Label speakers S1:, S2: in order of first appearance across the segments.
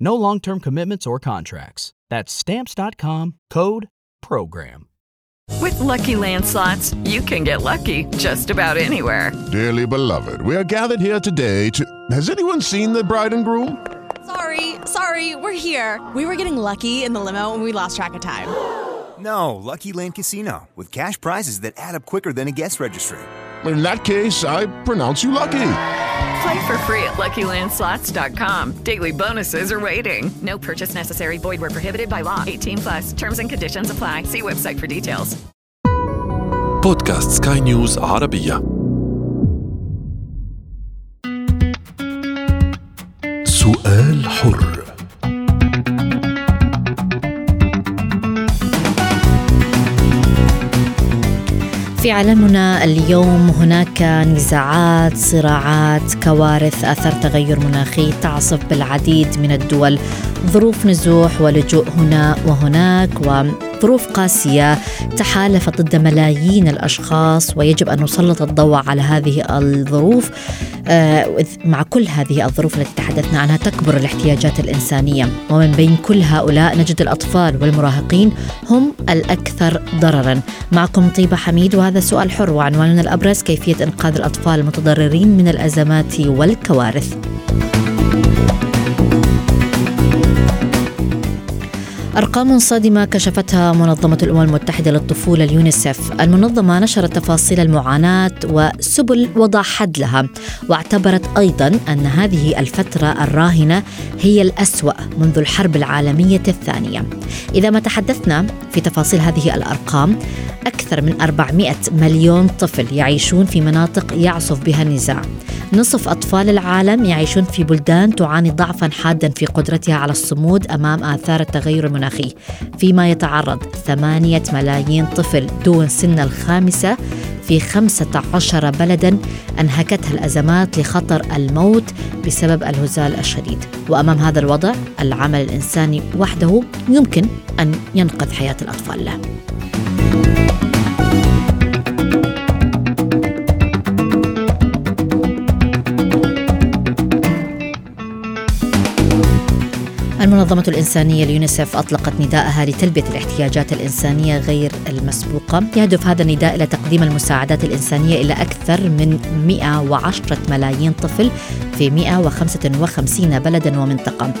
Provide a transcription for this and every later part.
S1: No long term commitments or contracts. That's Stamps.com code PROGRAM.
S2: With Lucky Land slots, you can get lucky just about anywhere.
S3: Dearly beloved, we are gathered here today to. Has anyone seen the bride and groom?
S4: Sorry, sorry, we're here. We were getting lucky in the limo and we lost track of time.
S5: No, Lucky Land Casino, with cash prizes that add up quicker than a guest registry.
S3: In that case, I pronounce you lucky.
S2: Play for free at LuckyLandSlots.com. Daily bonuses are waiting. No purchase necessary. Void where prohibited by law. 18 plus. Terms and conditions apply. See website for details.
S6: بودكاست سكاي نيوز عربية سؤال حر
S7: في عالمنا اليوم هناك نزاعات صراعات كوارث اثر تغير مناخي تعصف بالعديد من الدول. ظروف نزوح ولجوء هنا وهناك وظروف قاسية تحالفت ضد ملايين الأشخاص ويجب أن نسلط الضوء على هذه الظروف آه، مع كل هذه الظروف التي تحدثنا عنها تكبر الاحتياجات الإنسانية. ومن بين كل هؤلاء نجد الأطفال والمراهقين هم الأكثر ضررا. معكم طيبة حميد وهذا سؤال حر وعنواننا الأبرز كيفية إنقاذ الأطفال المتضررين من الأزمات والكوارث؟ أرقام صادمة كشفتها منظمة الأمم المتحدة للطفولة اليونيسف. المنظمة نشرت تفاصيل المعاناة وسبل وضع حد لها واعتبرت أيضا أن هذه الفترة الراهنة هي الأسوأ منذ الحرب العالمية الثانية. إذا ما تحدثنا في تفاصيل هذه الأرقام أكثر من 400 مليون طفل يعيشون في مناطق يعصف بها النزاع. نصف أطفال العالم يعيشون في بلدان تعاني ضعفا حادا في قدرتها على الصمود أمام آثار التغير المناخي. فيما يتعرض ثمانية ملايين طفل دون سن الخامسة في 15 بلدا أنهكتها الأزمات لخطر الموت بسبب الهزال الشديد. وأمام هذا الوضع العمل الإنساني وحده يمكن أن ينقذ حياة الأطفال. له المنظمة الإنسانية اليونيسف أطلقت نداءها لتلبية الاحتياجات الإنسانية غير المسبوقة. يهدف هذا النداء إلى تقديم المساعدات الإنسانية إلى أكثر من 110 ملايين طفل في 155 بلدا ومنطقة.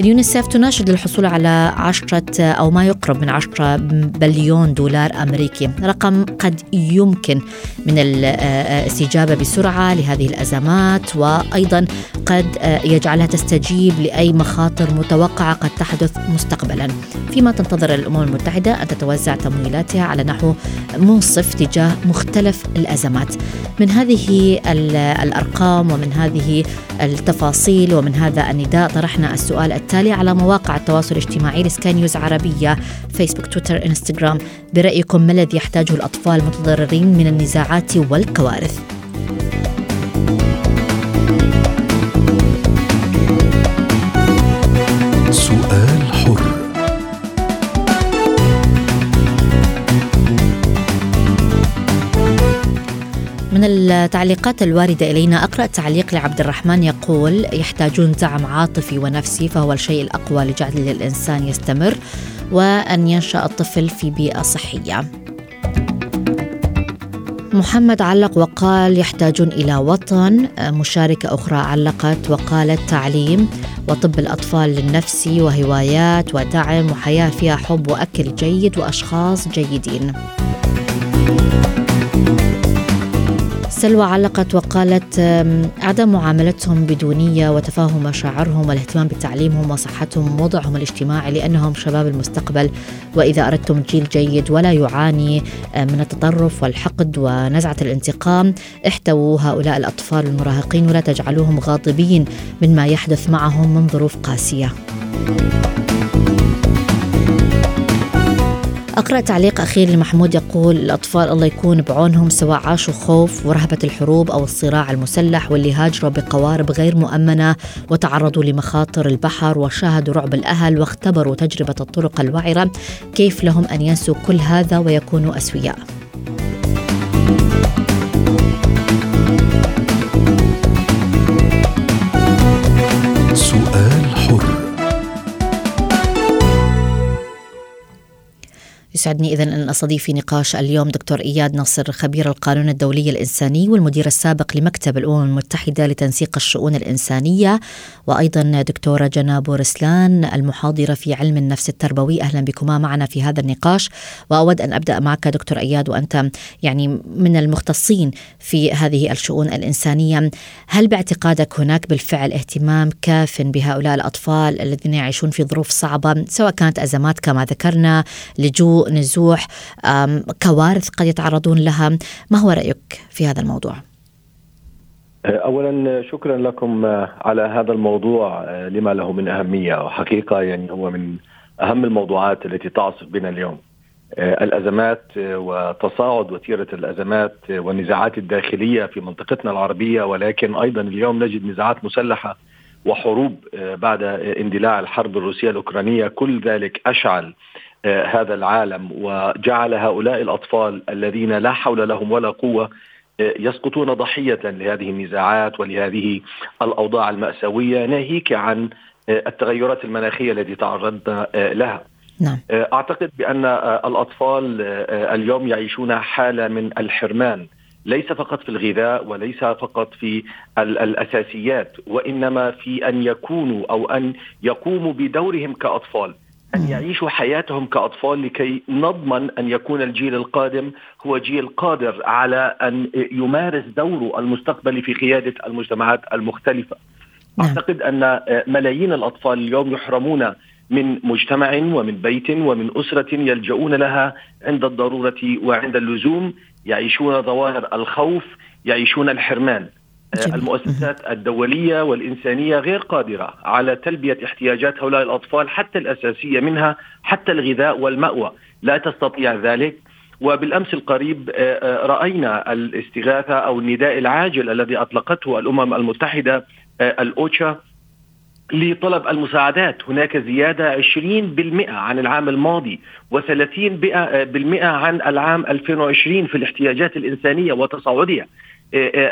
S7: اليونيسف تناشد للحصول على عشرة أو ما يقرب من 10 بليون دولار أمريكي رقم قد يمكن من الاستجابة بسرعة لهذه الأزمات وأيضا قد يجعلها تستجيب لأي مخاطر متوقعة قد تحدث مستقبلا. فيما تنتظر الأمم المتحدة أن تتوزع تمويلاتها على نحو منصف تجاه مختلف الأزمات. من هذه الأرقام ومن هذه التفاصيل ومن هذا النداء طرحنا السؤال التالي على مواقع التواصل الاجتماعي لسكاي نيوز عربية فيسبوك تويتر إنستغرام. برأيكم ما الذي يحتاجه الأطفال المتضررين من النزاعات والكوارث؟ التعليقات الواردة إلينا. أقرأ تعليق لعبد الرحمن يقول يحتاجون دعم عاطفي ونفسي فهو الشيء الأقوى لجعل الإنسان يستمر وأن ينشأ الطفل في بيئة صحية. محمد علق وقال يحتاجون إلى وطن. مشاركة أخرى علقت وقالت تعليم وطب الأطفال للنفسي وهوايات ودعم وحياة فيها حب وأكل جيد وأشخاص جيدين. سلوى علقت وقالت عدم معاملتهم بدونية وتفاهم مشاعرهم والاهتمام بتعليمهم وصحتهم ووضعهم الاجتماعي لأنهم شباب المستقبل وإذا أردتم جيل جيد ولا يعاني من التطرف والحقد ونزعة الانتقام احتووا هؤلاء الأطفال المراهقين ولا تجعلوهم غاضبين مما يحدث معهم من ظروف قاسية. أقرأ تعليق أخير لمحمود يقول الأطفال الله يكون بعونهم سواء عاشوا خوف ورهبة الحروب أو الصراع المسلح واللي هاجروا بقوارب غير مؤمنة وتعرضوا لمخاطر البحر وشاهدوا رعب الأهل واختبروا تجربة الطرق الوعرة كيف لهم أن ينسوا كل هذا ويكونوا أسوياء؟ يسعدني إذا أن أستضيف في نقاش اليوم دكتور إياد نصر خبير القانون الدولي الإنساني والمدير السابق لمكتب الأمم المتحدة لتنسيق الشؤون الإنسانية وأيضا دكتورة جنى بورسلان المحاضرة في علم النفس التربوي. أهلا بكما معنا في هذا النقاش وأود أن أبدأ معك دكتور إياد وأنت يعني من المختصين في هذه الشؤون الإنسانية. هل باعتقادك هناك بالفعل اهتمام كاف بهؤلاء الأطفال الذين يعيشون في ظروف صعبة سواء كانت أزمات كما ذكرنا لجوء نزوح كوارث قد يتعرضون لها. ما هو رأيك في هذا الموضوع؟
S8: اولا شكرا لكم على هذا الموضوع لما له من أهمية. وحقيقة يعني هو من أهم الموضوعات التي تعصف بنا اليوم. الأزمات وتصاعد وتيرة الأزمات والنزاعات الداخلية في منطقتنا العربية. ولكن أيضا اليوم نجد نزاعات مسلحة وحروب بعد اندلاع الحرب الروسية الأوكرانية. كل ذلك أشعل هذا العالم وجعل هؤلاء الأطفال الذين لا حول لهم ولا قوة يسقطون ضحية لهذه النزاعات ولهذه الأوضاع المأساوية ناهيك عن التغيرات المناخية التي تعرضنا لها.
S7: نعم.
S8: أعتقد بأن الأطفال اليوم يعيشون حالة من الحرمان ليس فقط في الغذاء وليس فقط في الأساسيات وإنما في أن يكونوا أو أن يقوموا بدورهم كأطفال. أن يعيشوا حياتهم كأطفال لكي نضمن أن يكون الجيل القادم هو جيل قادر على أن يمارس دوره المستقبلي في قيادة المجتمعات المختلفة نعم. أعتقد أن ملايين الأطفال اليوم يحرمون من مجتمع ومن بيت ومن أسرة يلجؤون لها عند الضرورة وعند اللزوم يعيشون ظواهر الخوف يعيشون الحرمان جميل. المؤسسات الدولية والإنسانية غير قادرة على تلبية احتياجات هؤلاء الأطفال حتى الأساسية منها حتى الغذاء والمأوى. لا تستطيع ذلك. وبالأمس القريب رأينا الاستغاثة أو النداء العاجل الذي أطلقته الأمم المتحدة الأوتشا لطلب المساعدات. هناك زيادة 20% عن العام الماضي و30% عن العام 2020 في الاحتياجات الإنسانية وتصاعدها.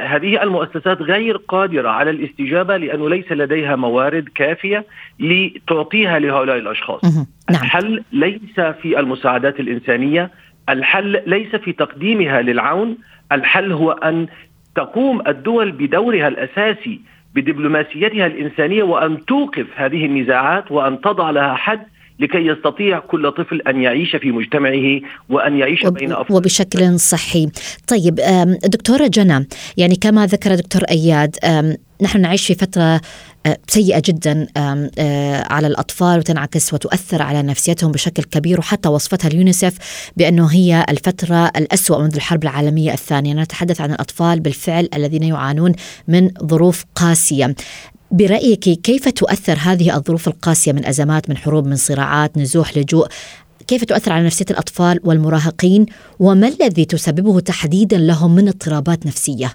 S8: هذه المؤسسات غير قادرة على الاستجابة لأنه ليس لديها موارد كافية لتعطيها لهؤلاء الأشخاص
S7: نعم.
S8: الحل ليس في المساعدات الإنسانية الحل ليس في تقديمها للعون الحل هو أن تقوم الدول بدورها الأساسي بدبلوماسيتها الإنسانية وأن توقف هذه النزاعات وأن تضع لها حد لكي يستطيع كل طفل أن يعيش في مجتمعه وأن يعيش بين
S7: أفضل وبشكل صحي. طيب دكتورة جنى يعني كما ذكر دكتور أياد نحن نعيش في فترة سيئة جدا على الأطفال وتنعكس وتؤثر على نفسيتهم بشكل كبير وحتى وصفتها اليونيسف بأنه هي الفترة الأسوأ منذ الحرب العالمية الثانية. نتحدث عن الأطفال بالفعل الذين يعانون من ظروف قاسية. برأيك كيف تؤثر هذه الظروف القاسية من أزمات من حروب من صراعات نزوح لجوء؟ كيف تؤثر على نفسية الأطفال والمراهقين؟ وما الذي تسببه تحديدا لهم من اضطرابات نفسية؟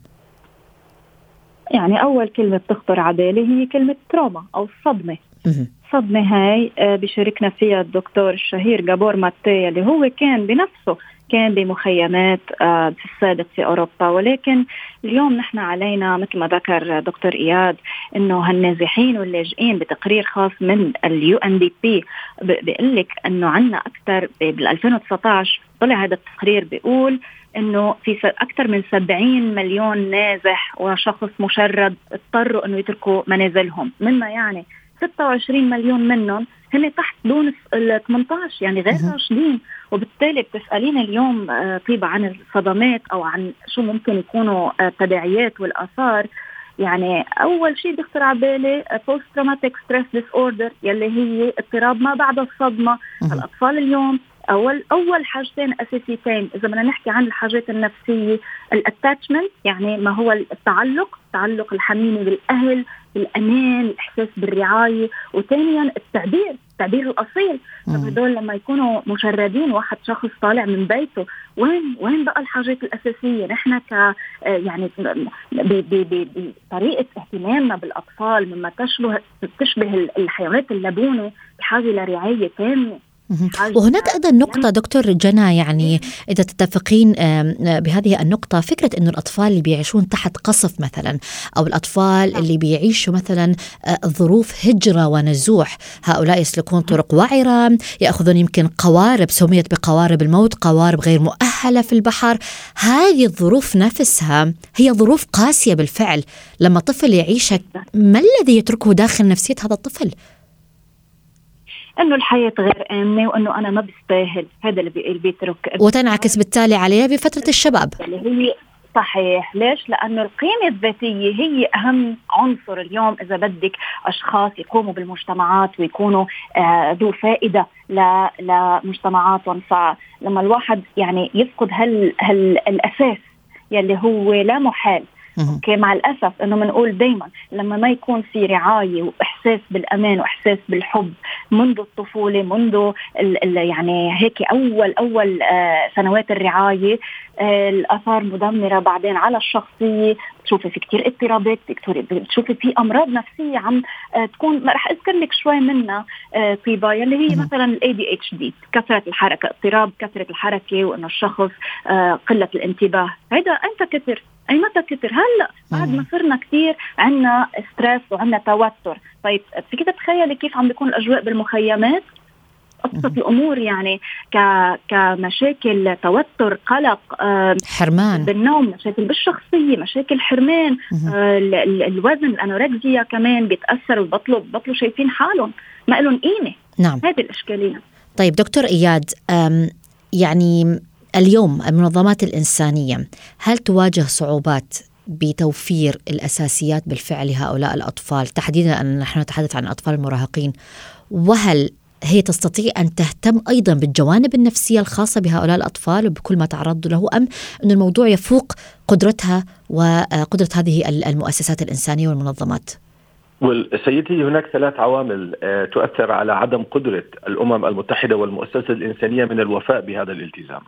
S9: يعني أول كلمة تخطر على بالي هي كلمة تروما أو الصدمة الصدمة هاي بشاركنا فيها الدكتور الشهير جابور ماتي اللي هو كان بنفسه كان بمخيمات في السابق في أوروبا. ولكن اليوم نحن علينا مثل ما ذكر دكتور إياد إنه هالنازحين واللاجئين بتقرير خاص من اليو ان دي بي بيقول لك إنه عندنا أكثر بال 2019 طلع هذا التقرير بيقول إنه في أكثر من 70 مليون نازح وشخص مشرد اضطروا إنه يتركوا منازلهم. مما يعني 26 مليون منهم هن تحت دون ال 18 يعني غير راشدين وبالتالي بتسالين اليوم آه، طيبه عن الصدمات أو عن شو ممكن يكونوا التداعيات آه، والآثار. يعني أول شيء بيخطر على بالي post traumatic stress disorder يلي هي اضطراب ما بعد الصدمة. الأطفال اليوم اول أول حاجتين أساسيتين إذا بدنا نحكي عن الحاجات النفسية ال attachment يعني ما هو التعلق التعلق الحميمي بالأهل الامان الإحساس بالرعاية وثانيا التعبير التعبير الأصيل. هدول لما يكونوا مشردين واحد شخص طالع من بيته وين وين بقى الحاجات الأساسية؟ نحن ك آه، يعني بطريقة اهتمامنا بالأطفال مما تشبه تشبه الحيوانات اللبونة بحاجة لرعاية تامة.
S7: وهناك أيضا نقطة دكتور جنى يعني إذا تتفقين بهذه النقطة فكرة إنه الأطفال اللي بيعيشون تحت قصف مثلا أو الأطفال نعم. اللي بيعيشوا مثلا آه، ظروف هجرة ونزوح هؤلاء يسلكون طرق وعرة يأخذون يمكن قوارب سميت بقوارب الموت قوارب غير مؤهلة في البحر هذه الظروف نفسها هي ظروف قاسية بالفعل لما طفل يعيشها ما الذي يتركه داخل نفسية هذا الطفل؟
S9: إنه الحياة غير آمنة وإنه أنا ما بستاهل هذا اللي بيترك
S7: وتنعكس بالتالي عليها بفترة الشباب.
S9: اللي هي صحيح. ليش؟ لأنه القيمة الذاتية هي أهم عنصر اليوم إذا بدك أشخاص يقوموا بالمجتمعات ويكونوا آه ذو فائدة لمجتمعاتهم. فلما الواحد يعني يفقد هال, هال الأساس يلي هو لا محال. أوكي مع الأسف إنه بنقول دائما لما ما يكون في رعاية وإحساس بالأمان وإحساس بالحب منذ الطفولة منذ ال ال يعني هيك أول أول آه سنوات الرعاية آه الآثار مدمرة. بعدين على الشخصية بتشوفي في كثير اضطرابات بتشوفي في أمراض نفسية عم آه تكون رح أذكر لك شوي منها طيبه يلي هي مثلا ال ADHD كثرة الحركة اضطراب كثرة الحركة وإنه الشخص قلة الانتباه. هذا أنت كثر أي متى كثر هلا بعد ما صرنا كثير عندنا stress وعندنا توتر. طيب فيك تتخيلي كيف عم بيكون الأجواء بالمخيمات؟ أبسط الأمور يعني ك كمشاكل توتر قلق
S7: آه حرمان.
S9: بالنوم مشاكل بالشخصية مشاكل حرمان آه الوزن الأنوركسيا كمان بيتاثر وبطلوا بطلوا شايفين حالهم ما لهم قيمة.
S7: نعم.
S9: هذه الأشكالية.
S7: طيب دكتور إياد يعني اليوم المنظمات الإنسانية هل تواجه صعوبات بتوفير الأساسيات بالفعل لهؤلاء الأطفال؟ تحديدا أن نحن نتحدث عن الأطفال المراهقين. وهل هي تستطيع أن تهتم أيضا بالجوانب النفسية الخاصة بهؤلاء الأطفال وبكل ما تعرضوا له أم أن الموضوع يفوق قدرتها وقدرة هذه المؤسسات الإنسانية والمنظمات؟
S8: سيدي هناك ثلاث عوامل آه، تؤثر على عدم قدرة الأمم المتحدة والمؤسسة الإنسانية من الوفاء بهذا الالتزام.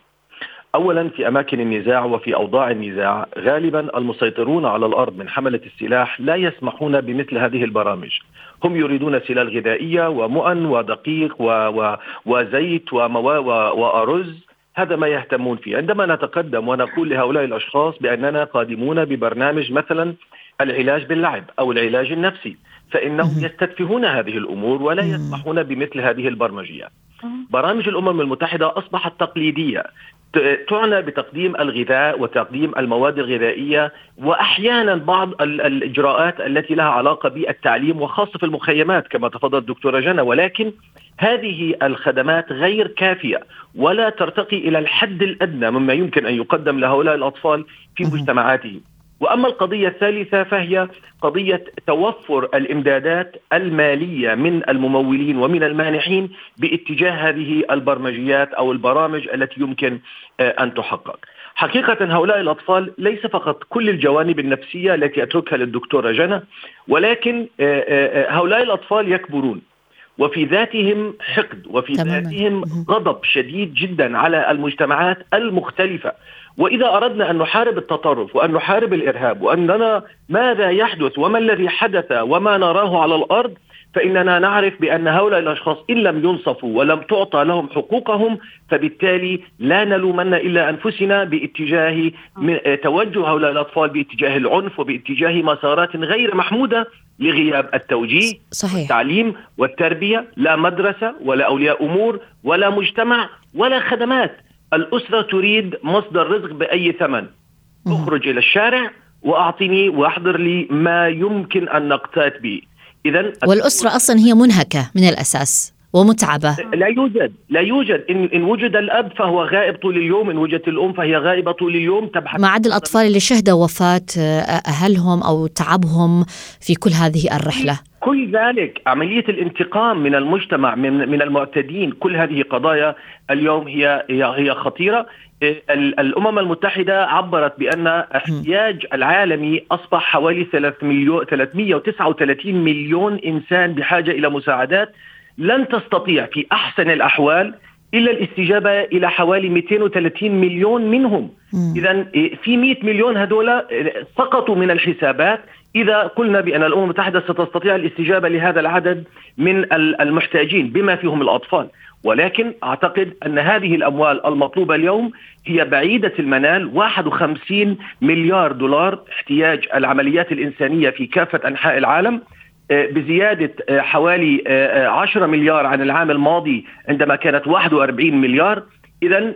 S8: اولا في أماكن النزاع وفي أوضاع النزاع غالبا المسيطرون على الأرض من حملة السلاح لا يسمحون بمثل هذه البرامج. هم يريدون سلال غذائية ومؤن ودقيق و و وزيت وموا وأرز. هذا ما يهتمون فيه. عندما نتقدم ونقول لهؤلاء الأشخاص بأننا قادمون ببرنامج مثلا العلاج باللعب أو العلاج النفسي فإنهم يستتفهون هذه الأمور ولا يسمحون بمثل هذه البرمجيات برامج الأمم المتحدة أصبحت تقليدية. تعنى بتقديم الغذاء وتقديم المواد الغذائية وأحيانا بعض الإجراءات التي لها علاقة بالتعليم وخاصة في المخيمات كما تفضلت دكتورة جنى. ولكن هذه الخدمات غير كافية ولا ترتقي إلى الحد الأدنى مما يمكن أن يقدم لهؤلاء الأطفال في مجتمعاتهم. وأما القضية الثالثة فهي قضية توفر الإمدادات المالية من الممولين ومن المانحين باتجاه هذه البرمجيات أو البرامج التي يمكن آه، أن تحقق. حقيقة هؤلاء الأطفال ليس فقط كل الجوانب النفسية التي أتركها للدكتورة جنى ولكن آه، آه، هؤلاء الأطفال يكبرون وفي ذاتهم حقد وفي تماما. ذاتهم غضب شديد جدا على المجتمعات المختلفة وإذا أردنا أن نحارب التطرف وأن نحارب الإرهاب وأن نرى ماذا يحدث وما الذي حدث وما نراه على الأرض فإننا نعرف بأن هؤلاء الأشخاص إن لم ينصفوا ولم تعطى لهم حقوقهم فبالتالي لا نلومن إلا أنفسنا باتجاه توجه هؤلاء الأطفال باتجاه العنف وباتجاه مسارات غير محمودة لغياب التوجيه
S7: صحيح.
S8: التعليم والتربية لا مدرسة ولا أولياء أمور ولا مجتمع ولا خدمات الأسرة تريد مصدر رزق بأي ثمن. أخرج إلى الشارع وأعطني وأحضر لي ما يمكن أن نقتات به.
S7: اذا والأسرة أصلا هي منهكة من الأساس ومتعبة.
S8: لا يوجد لا يوجد. إن, إن وجد الأب فهو غائب طول اليوم إن وجدت الأم فهي غائبة طول اليوم
S7: تبحث ما عدا الأطفال اللي شهدوا وفاة آه، أهلهم أو تعبهم في كل هذه الرحلة.
S8: كل ذلك عملية الانتقام من المجتمع من من المعتدين كل هذه قضايا اليوم هي هي, هي خطيرة. الأمم المتحدة عبرت بأن احتياج العالمي أصبح حوالي 339 مليون إنسان بحاجة إلى مساعدات. لن تستطيع في أحسن الأحوال إلا الاستجابة إلى حوالي 230 مليون منهم. اذا إيه، في 100 مليون هذول إيه، سقطوا من الحسابات. إذا قلنا بأن الأمم المتحدة ستستطيع الاستجابة لهذا العدد من المحتاجين بما فيهم الأطفال. ولكن أعتقد أن هذه الأموال المطلوبة اليوم هي بعيدة المنال. 51 مليار دولار احتياج العمليات الإنسانية في كافة أنحاء العالم. بزيادة آه، حوالي 10 آه، مليار عن العام الماضي عندما كانت 41 مليار إذا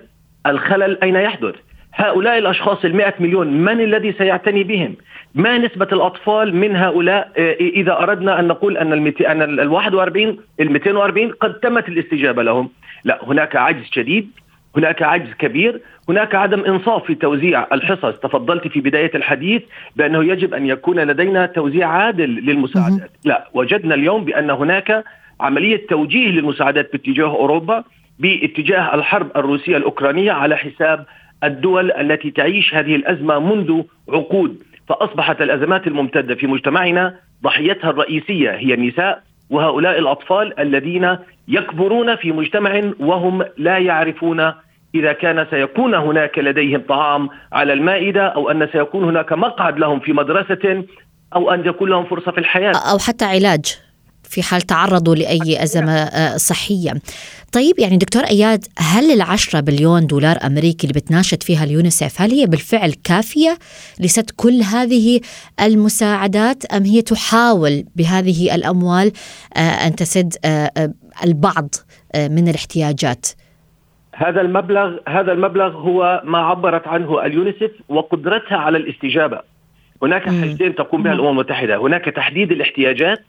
S8: الخلل أين يحدث؟ هؤلاء الأشخاص المئة مليون من الذي سيعتني بهم؟ ما نسبة الأطفال من هؤلاء إذا أردنا أن نقول أن أن ال 41 ال 240 قد تمت الاستجابة لهم لا هناك عجز شديد هناك عجز كبير هناك عدم انصاف في توزيع الحصص. تفضلت في بداية الحديث بأنه يجب أن يكون لدينا توزيع عادل للمساعدات. لا وجدنا اليوم بأن هناك عملية توجيه للمساعدات باتجاه أوروبا باتجاه الحرب الروسية الأوكرانية على حساب الدول التي تعيش هذه الأزمة منذ عقود. فأصبحت الأزمات الممتدة في مجتمعنا ضحيتها الرئيسية هي النساء وهؤلاء الأطفال الذين يكبرون في مجتمع وهم لا يعرفون إذا كان سيكون هناك لديهم طعام على المائدة أو أن سيكون هناك مقعد لهم في مدرسة أو أن يكون لهم فرصة في الحياة.
S7: أو حتى علاج. في حال تعرضوا لأي أزمة آه، صحية. طيب يعني دكتور أياد هل العشرة بليون دولار أمريكي اللي بتناشد فيها اليونيسف هل هي بالفعل كافية لسد كل هذه المساعدات أم هي تحاول بهذه الأموال آه، أن تسد آه، البعض من الاحتياجات؟
S8: هذا المبلغ هذا المبلغ هو ما عبرت عنه اليونيسف وقدرتها على الاستجابة. هناك حاجتين تقوم بها الأمم المتحدة، هناك تحديد الاحتياجات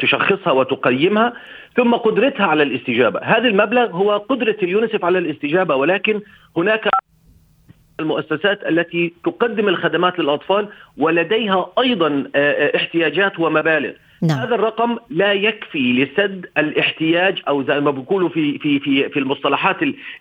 S8: تشخصها وتقيمها ثم قدرتها على الاستجابة، هذا المبلغ هو قدرة اليونيسف على الاستجابة ولكن هناك المؤسسات التي تقدم الخدمات للأطفال ولديها أيضا احتياجات ومبالغ. نعم. هذا الرقم لا يكفي لسد الاحتياج أو زي ما بيقولوا في في في في المصطلحات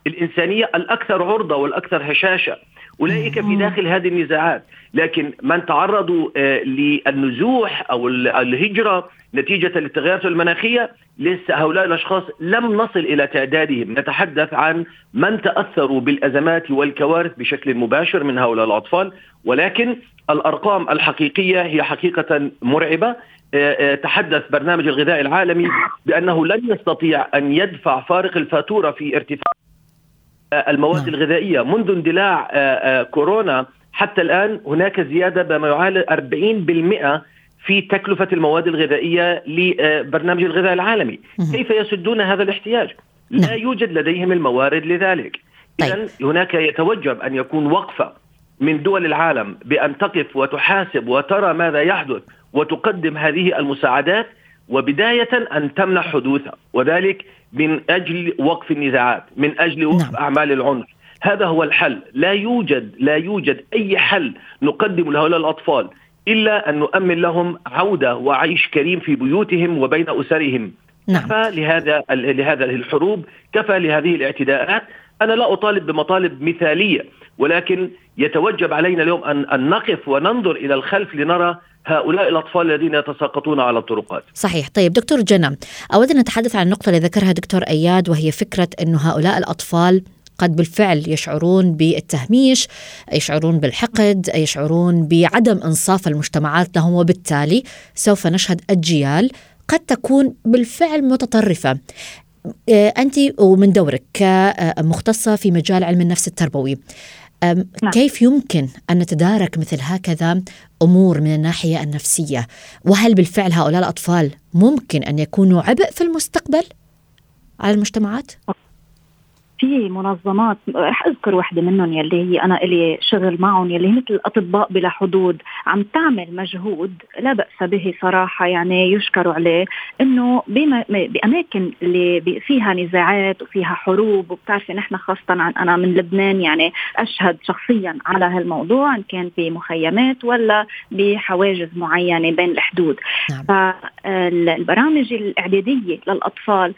S8: الإنسانية الأكثر عرضة والأكثر هشاشة. أولئك في داخل هذه النزاعات. لكن من تعرضوا آه، للنزوح أو الهجرة نتيجة للتغيرات المناخية لسه هؤلاء الأشخاص لم نصل إلى تعدادهم. نتحدث عن من تأثروا بالأزمات والكوارث بشكل مباشر من هؤلاء الأطفال. ولكن الأرقام الحقيقية هي حقيقة مرعبة. آه، آه، تحدث برنامج الغذاء العالمي بأنه لن يستطيع أن يدفع فارق الفاتورة في ارتفاع المواد نعم. الغذائية منذ اندلاع كورونا حتى الآن هناك زيادة بما يعادل 40% في تكلفة المواد الغذائية لبرنامج الغذاء العالمي، كيف يسدون هذا الاحتياج؟ لا نعم. يوجد لديهم الموارد لذلك. طيب. اذا هناك يتوجب أن يكون وقفة من دول العالم بأن تقف وتحاسب وترى ماذا يحدث وتقدم هذه المساعدات وبداية أن تمنع حدوثها وذلك من أجل وقف النزاعات من أجل وقف نعم. أعمال العنف. هذا هو الحل. لا يوجد لا يوجد أي حل نقدم لهؤلاء الأطفال إلا أن نؤمن لهم عودة وعيش كريم في بيوتهم وبين أسرهم. نعم. كفى لهذا لهذا الحروب كفى لهذه الاعتداءات. أنا لا أطالب بمطالب مثالية ولكن يتوجب علينا اليوم أن, أن نقف وننظر إلى الخلف لنرى هؤلاء الأطفال الذين يتساقطون على الطرقات.
S7: صحيح. طيب دكتور جنى أود أن نتحدث عن النقطة اللي ذكرها دكتور أياد وهي فكرة أنه هؤلاء الأطفال قد بالفعل يشعرون بالتهميش يشعرون بالحقد يشعرون بعدم إنصاف المجتمعات لهم وبالتالي سوف نشهد اجيال قد تكون بالفعل متطرفة آه، أنت ومن دورك كمختصة في مجال علم النفس التربوي نعم. كيف يمكن أن نتدارك مثل هكذا أمور من الناحية النفسية وهل بالفعل هؤلاء الأطفال ممكن أن يكونوا عبء في المستقبل على المجتمعات؟
S9: في منظمات رح أذكر وحدة منهم يلي هي أنا إلي شغل معهم يلي مثل اطباء بلا حدود عم تعمل مجهود لا بأس به صراحة يعني يشكروا عليه إنه بأماكن اللي فيها نزاعات وفيها حروب وبتعرفي نحن خاصة عن أنا من لبنان يعني أشهد شخصيا على هالموضوع إن كان بمخيمات ولا بحواجز معينة بين الحدود نعم. فالبرامج الإعدادية للأطفال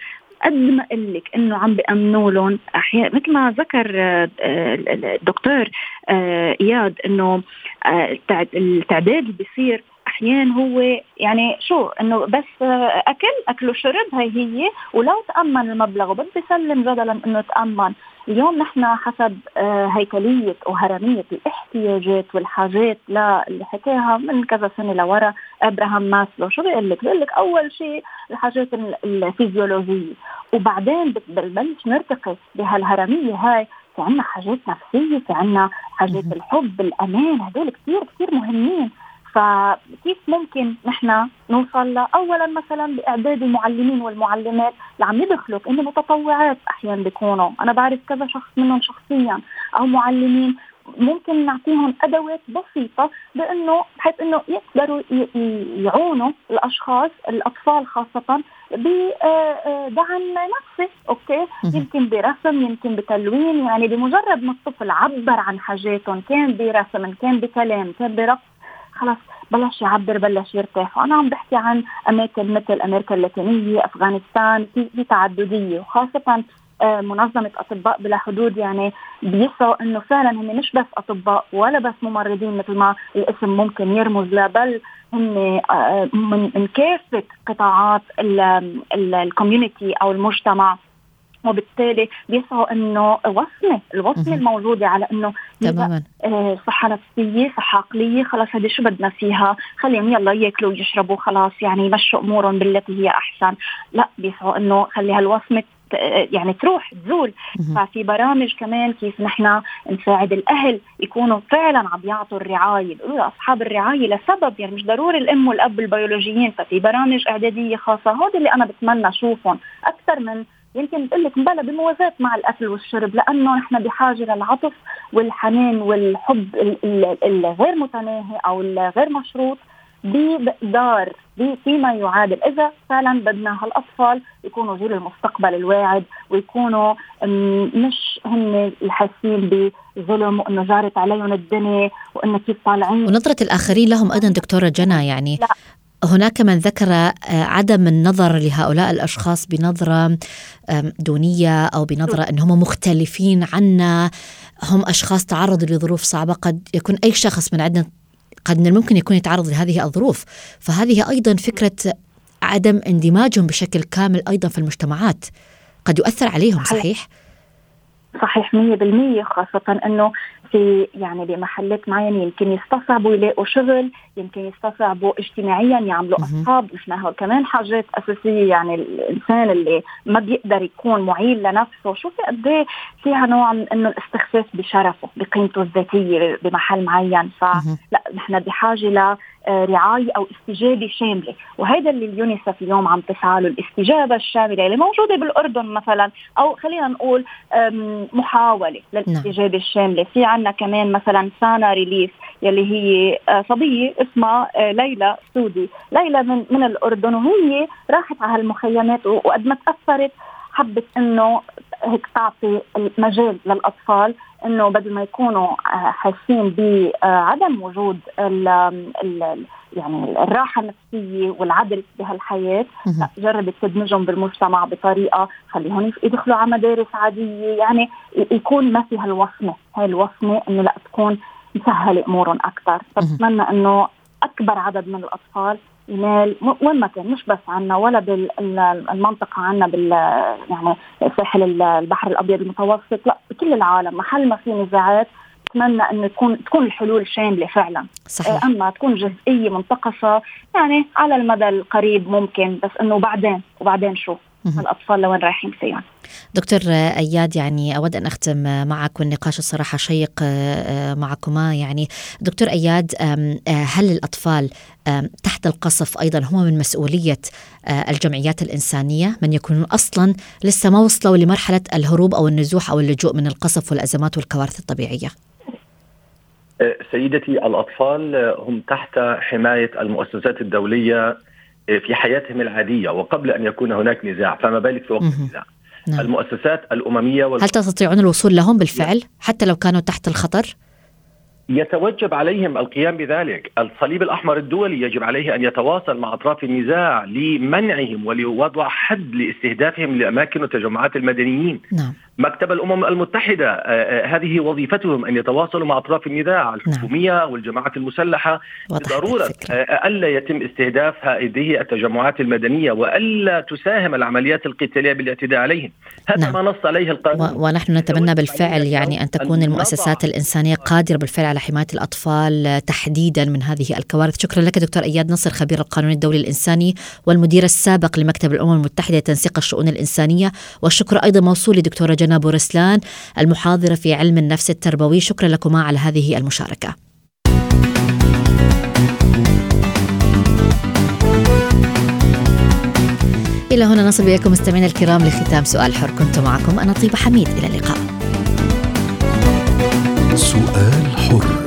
S9: قد ما أقول لك إنه عم بامنوا لهم أحيانا مثل ما ذكر آه، الدكتور آه، إياد إنه آه، التعداد اللي بيصير أحيانا هو يعني شو؟ إنه بس أكل أكل وشرب هي هي. ولو تأمن المبلغ وبدي سلم جدلا إنه تامن اليوم نحن حسب آه، هيكلية وهرمية الاحتياجات والحاجات اللي حكاها من كذا سنة لورا أبراهام ماسلو. شو بيقول لك؟ بيقول لك أول شيء الحاجات الفيزيولوجية. وبعدين بنبلش نرتقي بهالهرمية هاي. في عنا حاجات نفسية في عنا حاجات الحب الأمان. هدول كثير كثير مهمين. فكيف ممكن نحن نوصل اولا مثلا بإعداد المعلمين والمعلمات اللي عم يدخلوا؟ كأنه متطوعات أحيانا بيكونوا. أنا بعرف كذا شخص منهم شخصيا أو معلمين. ممكن نعطيهم أدوات بسيطة بإنه بحيث إنه يقدروا يعونوا الأشخاص الأطفال خاصة بدعم نفسي. أوكي؟ يمكن برسم يمكن بتلوين. يعني بمجرد ما الطفل عبر عن حاجاتهم كان برسم كان بكلام كان برقص خلاص بلش يعبر بلش يرتاح. وأنا عم بحكي عن أماكن مثل أمريكا اللاتينية أفغانستان في تعددية. وخاصة آه، منظمة أطباء بلا حدود يعني بيسعوا أنه فعلا هم مش بس أطباء ولا بس ممرضين مثل ما الاسم ممكن يرمز له بل هم آه، من كافة قطاعات الكوميونتي أو المجتمع. وبالتالي بيسعوا إنه وصمة الوصمة الموجوده على إنه تماما. آه، صحة نفسية صحة عقلية خلاص هذه شو بدنا فيها؟ خليهم يلا يأكلوا ويشربوا خلاص يعني يمشوا أمورهم بالتي هي أحسن. لا بيسعوا إنه خلي هالوصمة يعني تروح تزول. ففي برامج كمان كيف نحن نساعد الأهل يكونوا فعلا عم يعطوا الرعاية. بيقولوا أصحاب الرعاية لسبب يعني مش ضروري الأم والأب البيولوجيين. ففي برامج إعدادية خاصة هود اللي أنا بتمنى أشوفهم أكثر من يمكن بقول لك مبلا بموازاة مع الأكل والشرب لأنه نحن بحاجة للعطف والحنان والحب الغير متناهي أو الغير مشروط بمقدار فيما يعادل إذا فعلا بدنا هالأطفال يكونوا جيل المستقبل الواعد ويكونوا مش هن الحاسين بظلم وإنه جارت عليهم الدنيا وإنه كيف طالعين
S7: ونظرة الآخرين لهم أيضا دكتورة جنى يعني لا. هناك من ذكر آه، عدم النظر لهؤلاء الأشخاص بنظرة دونية أو بنظرة انهم مختلفين عنا. هم أشخاص تعرضوا لظروف صعبة. قد يكون أي شخص من عندنا قد من الممكن يكون يتعرض لهذه الظروف. فهذه أيضا فكرة عدم اندماجهم بشكل كامل أيضا في المجتمعات. قد يؤثر عليهم صحيح؟
S9: صحيح 100% خاصة إنه في يعني بمحلات معينة يمكن يستصعبوا يلاقوا شغل يمكن يستصعبوا اجتماعيا يعملوا أصحاب مش هو كمان حاجات أساسية يعني الإنسان اللي ما بيقدر يكون معيل لنفسه. شوفي قد إيه فيها نوع من إنه الاستخفاف بشرفه بقيمته الذاتية بمحل معين. فلا نحن بحاجة رعاية أو استجابة شاملة. وهذا اللي اليونيسف اليوم عم تسعى له الاستجابة الشاملة. اللي موجودة بالأردن مثلا أو خلينا نقول محاولة للاستجابة الشاملة. في عندنا كمان مثلا سانا ريليف يلي هي آه، صبية اسمها آه، ليلى سودي. ليلى من من الأردن وهي راحت على هالمخيمات وقد ما تأثرت حبت إنه هيك تعطي المجال للأطفال إنه بدل ما يكونوا آه، حاسين بعدم وجود ال ال يعني الراحة النفسية والعدل بهالحياة لا جربت تدمجهم بالمجتمع بطريقة خليهم يدخلوا على مدارس عادية يعني يكون ما في هالوصمة هاي الوصمة إنه لا تكون مسهلة أمورهم أكثر فبتمنى إنه أكبر عدد من الأطفال ينال وين ما كان مش بس عنا ولا بالمنطقة عنا بال يعني ساحل البحر الأبيض المتوسط لا بكل العالم. محل ما في نزاعات أتمنى انه تكون تكون الحلول شاملة فعلا. صحيح. أما تكون جزئية منتقصه يعني على المدى القريب ممكن بس إنه بعدين وبعدين شو؟ الأطفال لوين رايحين فيهم
S7: دكتور أياد يعني أود أن أختم معك والنقاش الصراحة شيق معكما. يعني دكتور أياد هل الأطفال تحت القصف أيضا هم من مسؤولية الجمعيات الإنسانية؟ من يكونون أصلا لسه ما وصلوا لمرحلة الهروب أو النزوح أو اللجوء من القصف والأزمات والكوارث الطبيعية؟
S8: سيدتي الأطفال هم تحت حماية المؤسسات الدولية في حياتهم العادية وقبل أن يكون هناك نزاع فما بالك في وقت النزاع نعم. المؤسسات الأممية
S7: وال... هل تستطيعون الوصول لهم بالفعل حتى لو كانوا تحت الخطر؟
S8: يتوجب عليهم القيام بذلك الصليب الأحمر الدولي يجب عليه أن يتواصل مع أطراف النزاع لمنعهم ولوضع حد لاستهدافهم لأماكن وتجمعات المدنيين نعم. مكتب الأمم المتحدة آه، آه، هذه وظيفتهم أن يتواصلوا مع أطراف النزاع نعم. الحكومية نعم. والجماعات المسلحة ضرورة آه، ألا يتم استهداف هذه التجمعات المدنية وألا تساهم العمليات القتالية بالاعتداء عليهم هذا نعم. ما نص عليه القانون
S7: ونحن نتمنى بالفعل يعني أن تكون المؤسسات الإنسانية قادرة بالفعل على حماية الأطفال تحديدا من هذه الكوارث شكرا لك دكتور إياد نصر خبير القانون الدولي الإنساني والمدير السابق لمكتب الأمم المتحدة لتنسيق الشؤون الإنسانية والشكر أيضا موصول لدكتورة جنى بورسلان المحاضرة في علم النفس التربوي. شكرا لكما على هذه المشاركة. إلى هنا نصل بكم مستمعينا الكرام لختام سؤال حر. كنت معكم أنا طيبة حميد. إلى اللقاء.
S6: سؤال حر.